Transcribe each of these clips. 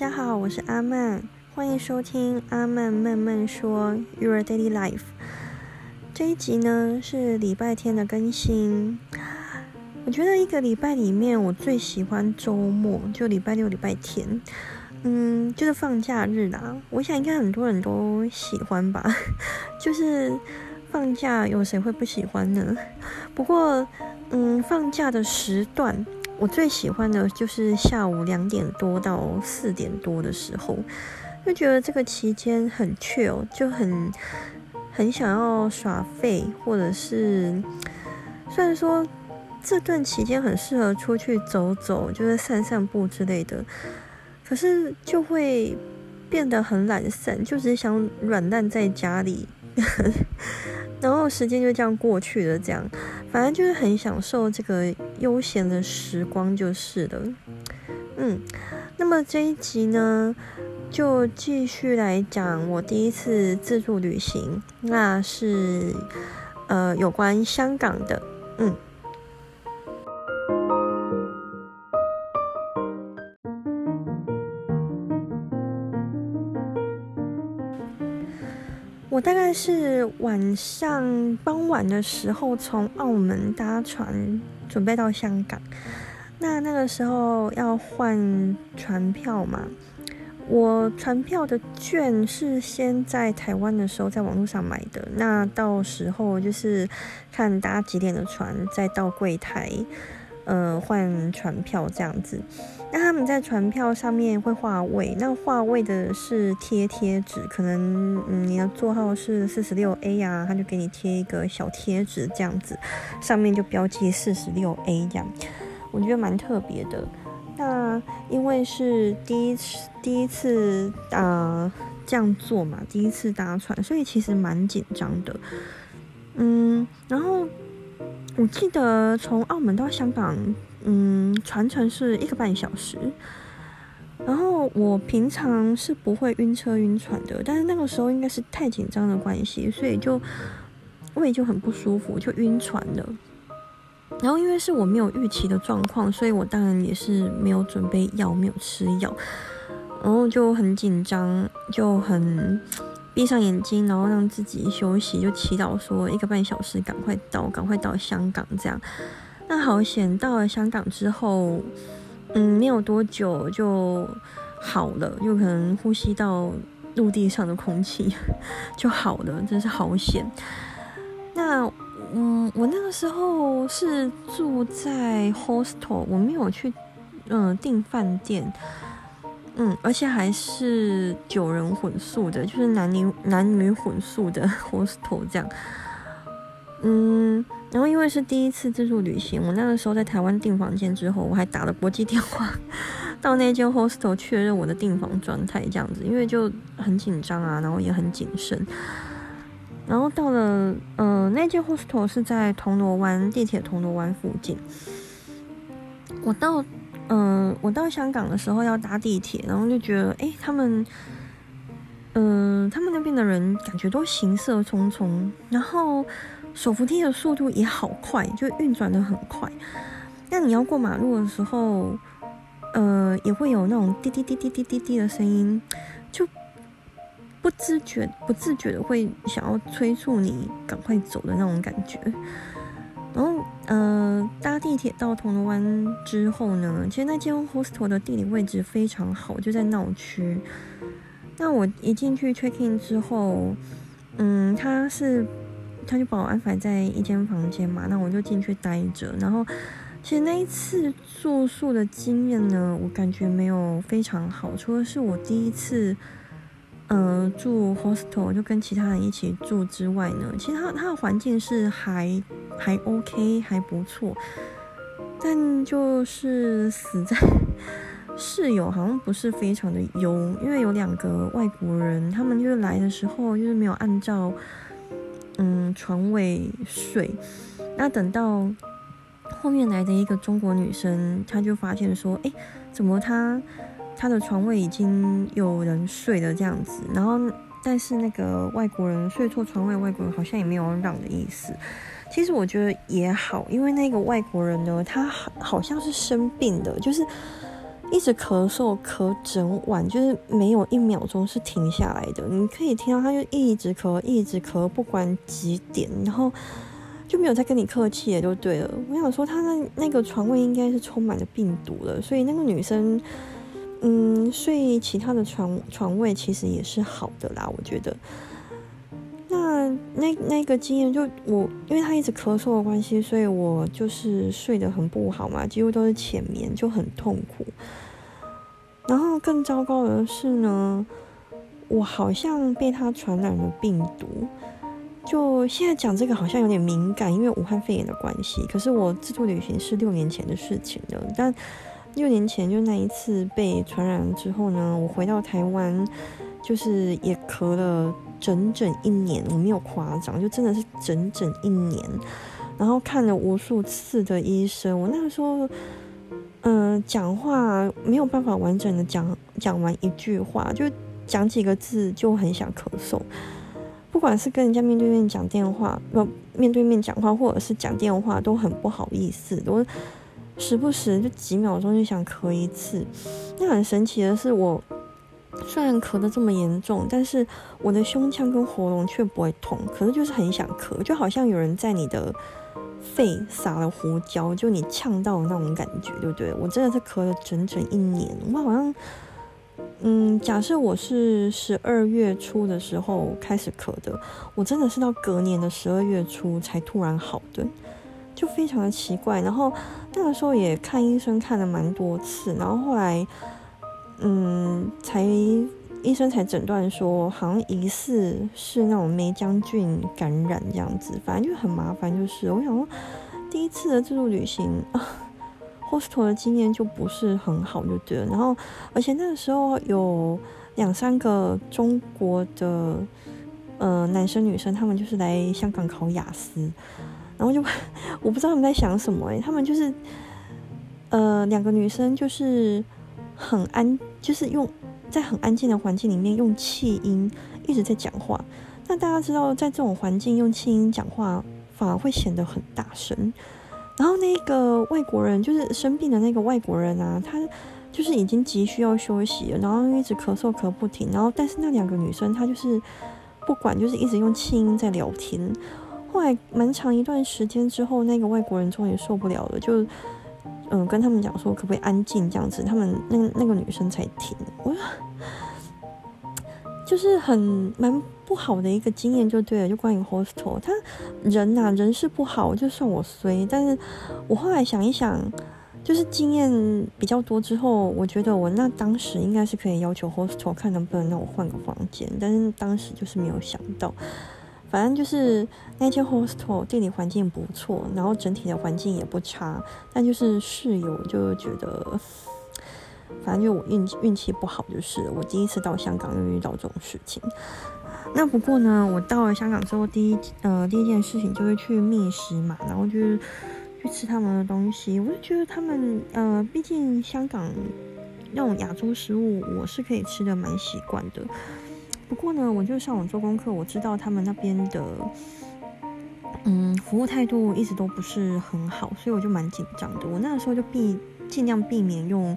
大家好，我是阿曼，欢迎收听阿曼慢慢说 Your Daily Life。这一集呢是礼拜天的更新。我觉得一个礼拜里面，我最喜欢周末，就礼拜六、礼拜天，嗯，就是放假日啦。我想应该很多人都喜欢吧，就是放假有谁会不喜欢呢？不过，嗯，放假的时段。我最喜欢的就是下午两点多到四点多的时候，就觉得这个期间很 chill，就很很想要耍废，或者是虽然说这段期间很适合出去走走，就是散散步之类的，可是就会变得很懒散，就只想软烂在家里。然后时间就这样过去了，这样，反正就是很享受这个悠闲的时光就是了。嗯，那么这一集呢，就继续来讲我第一次自助旅行，那是呃有关香港的，嗯。是晚上傍晚的时候从澳门搭船准备到香港，那那个时候要换船票嘛，我船票的券是先在台湾的时候在网络上买的，那到时候就是看搭几点的船，再到柜台。呃，换船票这样子，那他们在船票上面会画位，那画位的是贴贴纸，可能嗯你的座号是四十六 A 呀，他就给你贴一个小贴纸这样子，上面就标记四十六 A 这样，我觉得蛮特别的。那因为是第一次第一次啊这样做嘛，第一次搭船，所以其实蛮紧张的，嗯，然后。我记得从澳门到香港，嗯，船程是一个半小时。然后我平常是不会晕车晕船的，但是那个时候应该是太紧张的关系，所以就胃就很不舒服，就晕船了。然后因为是我没有预期的状况，所以我当然也是没有准备药，没有吃药，然后就很紧张，就很。闭上眼睛，然后让自己休息，就祈祷说一个半小时赶快到，赶快到香港这样。那好险，到了香港之后，嗯，没有多久就好了，就可能呼吸到陆地上的空气就好了，真是好险。那嗯，我那个时候是住在 hostel，我没有去嗯订饭店。嗯，而且还是九人混宿的，就是男女男女混宿的 hostel 这样。嗯，然后因为是第一次自助旅行，我那个时候在台湾订房间之后，我还打了国际电话到那间 hostel 确认我的订房状态，这样子，因为就很紧张啊，然后也很谨慎。然后到了，呃，那间 hostel 是在铜锣湾地铁铜锣湾附近，我到。嗯，我到香港的时候要搭地铁，然后就觉得，哎，他们，嗯，他们那边的人感觉都行色匆匆，然后手扶梯的速度也好快，就运转的很快。那你要过马路的时候，呃，也会有那种滴滴滴滴滴滴滴的声音，就不自觉、不自觉的会想要催促你赶快走的那种感觉。然后，呃，搭地铁到铜锣湾之后呢，其实那间 hostel 的地理位置非常好，就在闹区。那我一进去 check in 之后，嗯，他是他就把我安排在一间房间嘛，那我就进去待着。然后，其实那一次住宿的经验呢，我感觉没有非常好，除了是我第一次。呃，住 hostel 就跟其他人一起住之外呢，其实它它的环境是还还 OK 还不错，但就是死在室友好像不是非常的优，因为有两个外国人，他们就是来的时候就是没有按照嗯床位睡，那等到后面来的一个中国女生，她就发现说，哎，怎么她。他的床位已经有人睡了这样子，然后但是那个外国人睡错床位，外国人好像也没有让的意思。其实我觉得也好，因为那个外国人呢，他好好像是生病的，就是一直咳嗽咳整晚，就是没有一秒钟是停下来的。你可以听到他就一直咳，一直咳，不管几点，然后就没有再跟你客气也就对了。我想说，他的那个床位应该是充满了病毒了，所以那个女生，嗯，睡其他的床床位其实也是好的啦，我觉得。那那那个经验就我，因为他一直咳嗽的关系，所以我就是睡得很不好嘛，几乎都是浅眠，就很痛苦。然后更糟糕的是呢，我好像被他传染了病毒。就现在讲这个好像有点敏感，因为武汉肺炎的关系。可是我自助旅行是六年前的事情了，但六年前就那一次被传染之后呢，我回到台湾，就是也咳了。整整一年，我没有夸张，就真的是整整一年。然后看了无数次的医生，我那个时候，嗯，讲话没有办法完整的讲讲完一句话，就讲几个字就很想咳嗽。不管是跟人家面对面讲电话，不面对面讲话，或者是讲电话，都很不好意思，都时不时就几秒钟就想咳一次。那很神奇的是我。虽然咳得这么严重，但是我的胸腔跟喉咙却不会痛，可是就是很想咳，就好像有人在你的肺撒了胡椒，就你呛到的那种感觉，对不对？我真的是咳了整整一年，我好像，嗯，假设我是十二月初的时候开始咳的，我真的是到隔年的十二月初才突然好的，就非常的奇怪。然后那个时候也看医生看了蛮多次，然后后来。嗯，才医生才诊断说，好像疑似是那种梅将军感染这样子，反正就很麻烦。就是我想说，第一次的自助旅行，hostel 的经验就不是很好，就对了。然后，而且那个时候有两三个中国的呃男生女生，他们就是来香港考雅思，然后就我不知道他们在想什么哎，他们就是呃两个女生就是很安。就是用在很安静的环境里面用气音一直在讲话，那大家知道在这种环境用气音讲话反而会显得很大声。然后那个外国人就是生病的那个外国人啊，他就是已经急需要休息，然后一直咳嗽咳不停。然后但是那两个女生她就是不管，就是一直用气音在聊天。后来蛮长一段时间之后，那个外国人终于受不了了，就。嗯，跟他们讲说可不可以安静这样子，他们那那个女生才停。我就是很蛮不好的一个经验，就对了。就关于 hostel，他人呐人是不好，就算我衰。但是我后来想一想，就是经验比较多之后，我觉得我那当时应该是可以要求 hostel 看能不能让我换个房间，但是当时就是没有想到。反正就是那间 hostel 地理环境不错，然后整体的环境也不差，但就是室友就觉得，反正就我运气运气不好，就是我第一次到香港又遇到这种事情。那不过呢，我到了香港之后，第一呃第一件事情就是去觅食嘛，然后就是去吃他们的东西。我就觉得他们呃，毕竟香港那种亚洲食物，我是可以吃的蛮习惯的。不过呢，我就上网做功课，我知道他们那边的，嗯，服务态度一直都不是很好，所以我就蛮紧张的。我那个时候就避尽量避免用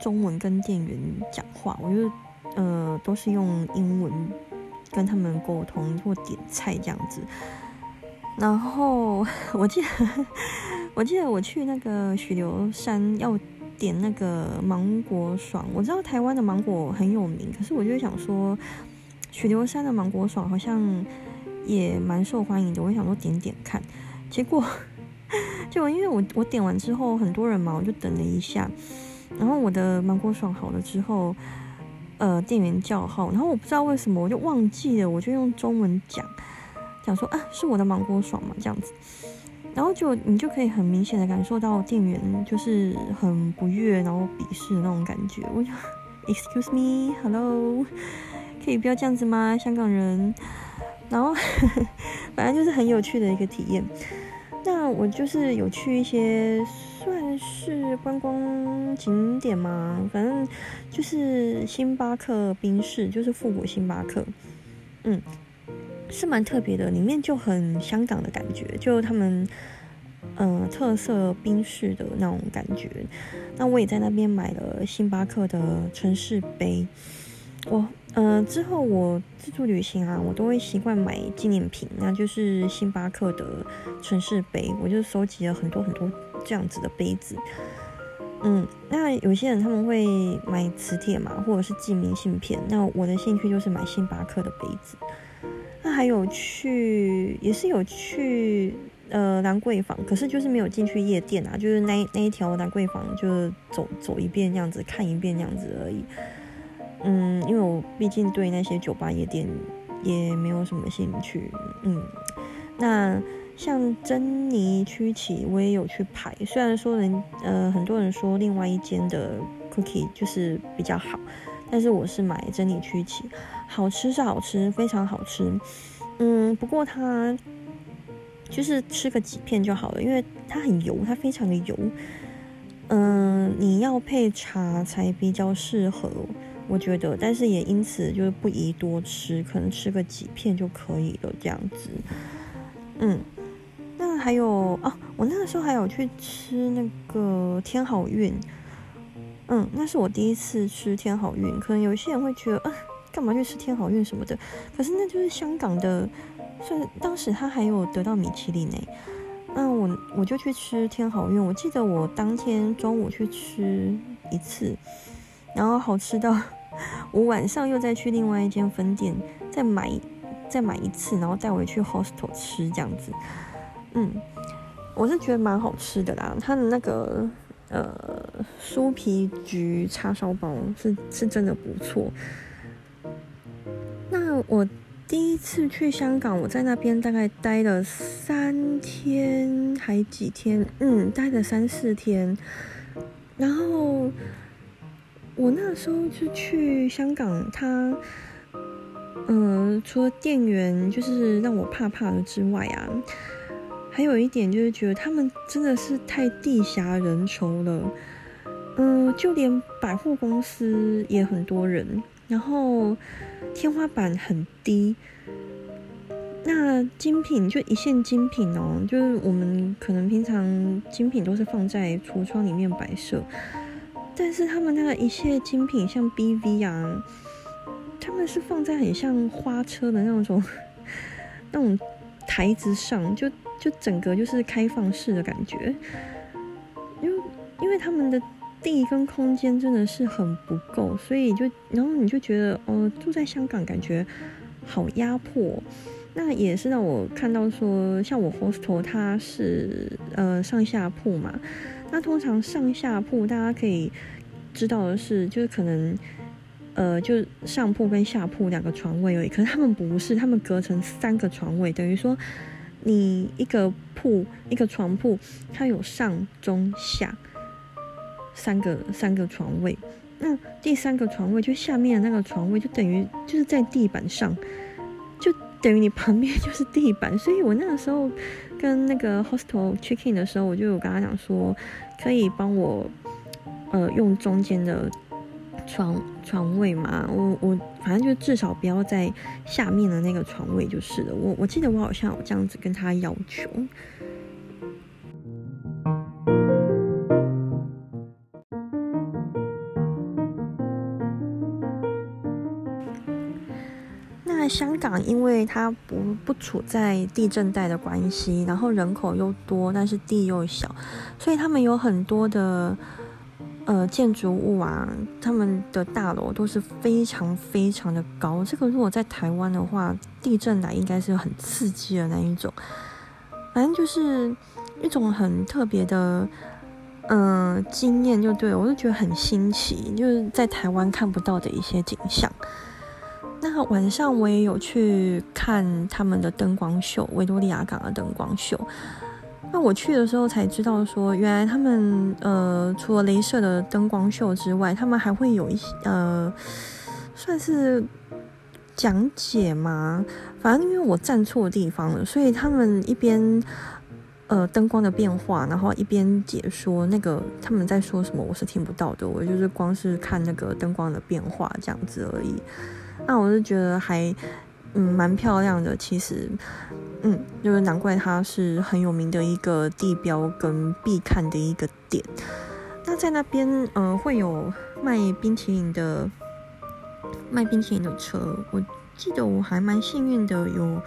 中文跟店员讲话，我就呃都是用英文跟他们沟通或点菜这样子。然后 我记得我记得我去那个许留山要点那个芒果爽，我知道台湾的芒果很有名，可是我就想说。雪留山的芒果爽好像也蛮受欢迎的，我想说点点看，结果 就因为我我点完之后很多人嘛，我就等了一下，然后我的芒果爽好了之后，呃，店员叫号，然后我不知道为什么我就忘记了，我就用中文讲讲说啊是我的芒果爽嘛这样子，然后就你就可以很明显的感受到店员就是很不悦，然后鄙视那种感觉，我就 excuse me，hello。可以不要这样子吗，香港人？然后反正就是很有趣的一个体验。那我就是有去一些算是观光景点嘛，反正就是星巴克冰室，就是复古星巴克，嗯，是蛮特别的，里面就很香港的感觉，就他们呃特色冰室的那种感觉。那我也在那边买了星巴克的城市杯。我呃之后我自助旅行啊，我都会习惯买纪念品，那就是星巴克的城市杯。我就收集了很多很多这样子的杯子。嗯，那有些人他们会买磁铁嘛，或者是寄明信片。那我的兴趣就是买星巴克的杯子。那还有去，也是有去呃兰桂坊，可是就是没有进去夜店啊，就是那那一条兰桂坊，就走走一遍这样子，看一遍这样子而已。嗯，因为我毕竟对那些酒吧夜店也没有什么兴趣。嗯，那。像珍妮曲奇，我也有去排。虽然说人，呃，很多人说另外一间的 cookie 就是比较好，但是我是买珍妮曲奇，好吃是好吃，非常好吃。嗯，不过它就是吃个几片就好了，因为它很油，它非常的油。嗯，你要配茶才比较适合，我觉得。但是也因此就是不宜多吃，可能吃个几片就可以了，这样子。嗯。那还有哦，我那个时候还有去吃那个天好运，嗯，那是我第一次吃天好运。可能有些人会觉得，啊，干嘛去吃天好运什么的？可是那就是香港的，算当时他还有得到米其林呢。那我我就去吃天好运。我记得我当天中午去吃一次，然后好吃到我晚上又再去另外一间分店再买再买一次，然后带回去 hostel 吃这样子。嗯，我是觉得蛮好吃的啦，它的那个呃酥皮焗叉烧包是是真的不错。那我第一次去香港，我在那边大概待了三天还几天，嗯，待了三四天。然后我那时候就去香港，他嗯，除了店员就是让我怕怕的之外啊。还有一点就是觉得他们真的是太地狭人稠了，嗯，就连百货公司也很多人，然后天花板很低，那精品就一线精品哦，就是我们可能平常精品都是放在橱窗里面摆设，但是他们那个一切精品像 BV 啊，他们是放在很像花车的那种 那种台子上就。就整个就是开放式的感觉，因为因为他们的地跟空间真的是很不够，所以就然后你就觉得哦，住在香港感觉好压迫。那也是让我看到说，像我 hostel 它是呃上下铺嘛，那通常上下铺大家可以知道的是，就是可能呃就是上铺跟下铺两个床位而已，可是他们不是，他们隔成三个床位，等于说。你一个铺一个床铺，它有上中下三个三个床位，那第三个床位就下面的那个床位就等于就是在地板上，等于你旁边就是地板，所以我那个时候跟那个 hostel check in 的时候，我就有跟他讲说，可以帮我呃用中间的。床床位嘛，我我反正就至少不要在下面的那个床位就是了。我我记得我好像有这样子跟他要求。香港因为它不不处在地震带的关系，然后人口又多，但是地又小，所以他们有很多的。呃，建筑物啊，他们的大楼都是非常非常的高。这个如果在台湾的话，地震来应该是很刺激的那一种。反正就是一种很特别的，嗯，经验就对我就觉得很新奇，就是在台湾看不到的一些景象。那晚上我也有去看他们的灯光秀，维多利亚港的灯光秀。那我去的时候才知道，说原来他们呃，除了镭射的灯光秀之外，他们还会有一些呃，算是讲解嘛。反正因为我站错地方了，所以他们一边呃灯光的变化，然后一边解说那个他们在说什么，我是听不到的。我就是光是看那个灯光的变化这样子而已。那我是觉得还嗯蛮漂亮的，其实。嗯，就是难怪它是很有名的一个地标跟必看的一个点。那在那边，呃，会有卖冰淇淋的，卖冰淇淋的车。我记得我还蛮幸运的，有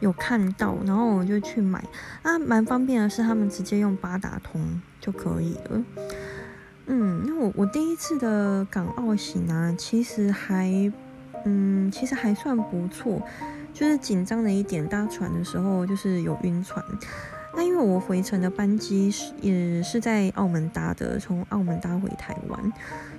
有看到，然后我就去买。那蛮方便的是，他们直接用八达通就可以了。嗯，那我我第一次的港澳行啊，其实还，嗯，其实还算不错。就是紧张的一点，搭船的时候就是有晕船。那因为我回程的班机是也是在澳门搭的，从澳门搭回台湾，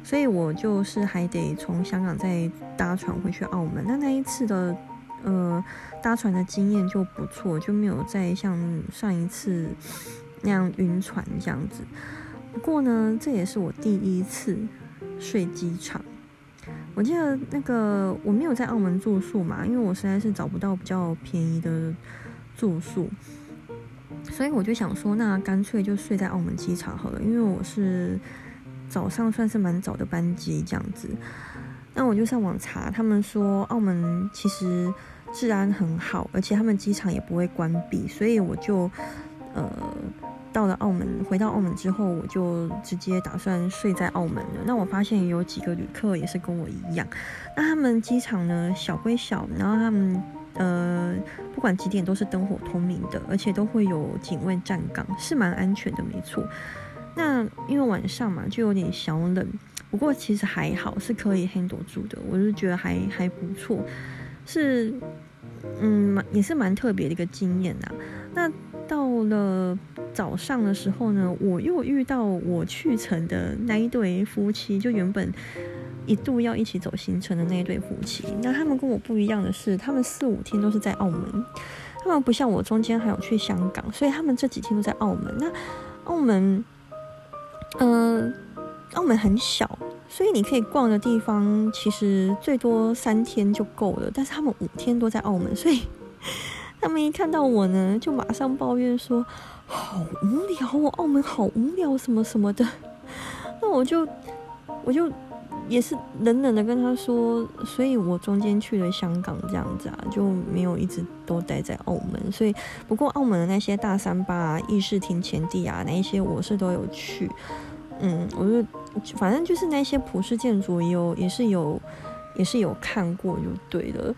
所以我就是还得从香港再搭船回去澳门。那那一次的呃搭船的经验就不错，就没有再像上一次那样晕船这样子。不过呢，这也是我第一次睡机场。我记得那个我没有在澳门住宿嘛，因为我实在是找不到比较便宜的住宿，所以我就想说，那干脆就睡在澳门机场好了。因为我是早上算是蛮早的班机这样子，那我就上网查，他们说澳门其实治安很好，而且他们机场也不会关闭，所以我就呃。到了澳门，回到澳门之后，我就直接打算睡在澳门了。那我发现有几个旅客也是跟我一样。那他们机场呢，小归小，然后他们呃，不管几点都是灯火通明的，而且都会有警卫站岗，是蛮安全的，没错。那因为晚上嘛，就有点小冷，不过其实还好，是可以 handle 住的。我是觉得还还不错，是嗯，也是蛮特别的一个经验呐。那到了。早上的时候呢，我又遇到我去成的那一对夫妻，就原本一度要一起走行程的那一对夫妻。那他们跟我不一样的是，他们四五天都是在澳门，他们不像我中间还有去香港，所以他们这几天都在澳门。那澳门，嗯，澳门很小，所以你可以逛的地方其实最多三天就够了。但是他们五天都在澳门，所以他们一看到我呢，就马上抱怨说。好无聊哦，澳门好无聊，什么什么的。那我就我就也是冷冷的跟他说，所以我中间去了香港这样子啊，就没有一直都待在澳门。所以不过澳门的那些大三巴、议事亭前地啊，那一些我是都有去。嗯，我就反正就是那些普世建筑也有，也是有，也是有看过就对了。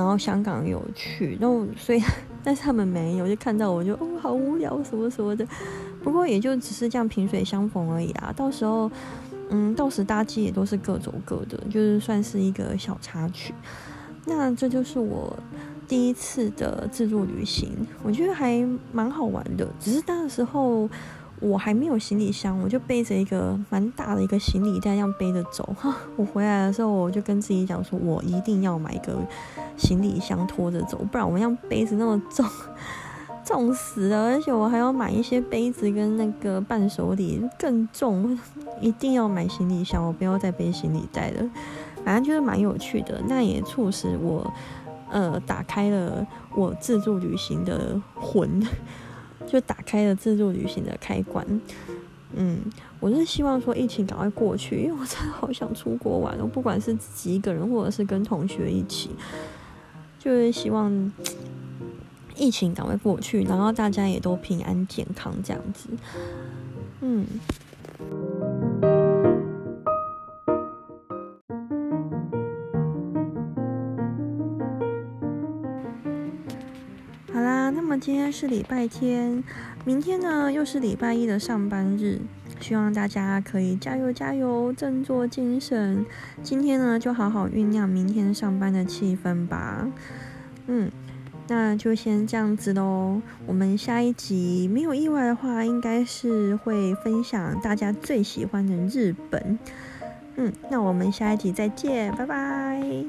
然后香港有去，那所以。但是他们没有，就看到我就哦，好无聊什么什么的。不过也就只是这样萍水相逢而已啊。到时候，嗯，到时搭机也都是各走各的，就是算是一个小插曲。那这就是我第一次的自助旅行，我觉得还蛮好玩的。只是那时候。我还没有行李箱，我就背着一个蛮大的一个行李袋，这样背着走。哈，我回来的时候，我就跟自己讲说，我一定要买一个行李箱拖着走，不然我要背着那么重，重死了。而且我还要买一些杯子跟那个伴手礼更重，一定要买行李箱，我不要再背行李袋了。反正就是蛮有趣的，那也促使我呃打开了我自助旅行的魂。就打开了自助旅行的开关，嗯，我是希望说疫情赶快过去，因为我真的好想出国玩哦，不管是自己一个人或者是跟同学一起，就是希望 疫情赶快过去，然后大家也都平安健康这样子，嗯。那么今天是礼拜天，明天呢又是礼拜一的上班日，希望大家可以加油加油，振作精神。今天呢就好好酝酿明天上班的气氛吧。嗯，那就先这样子喽。我们下一集没有意外的话，应该是会分享大家最喜欢的日本。嗯，那我们下一集再见，拜拜。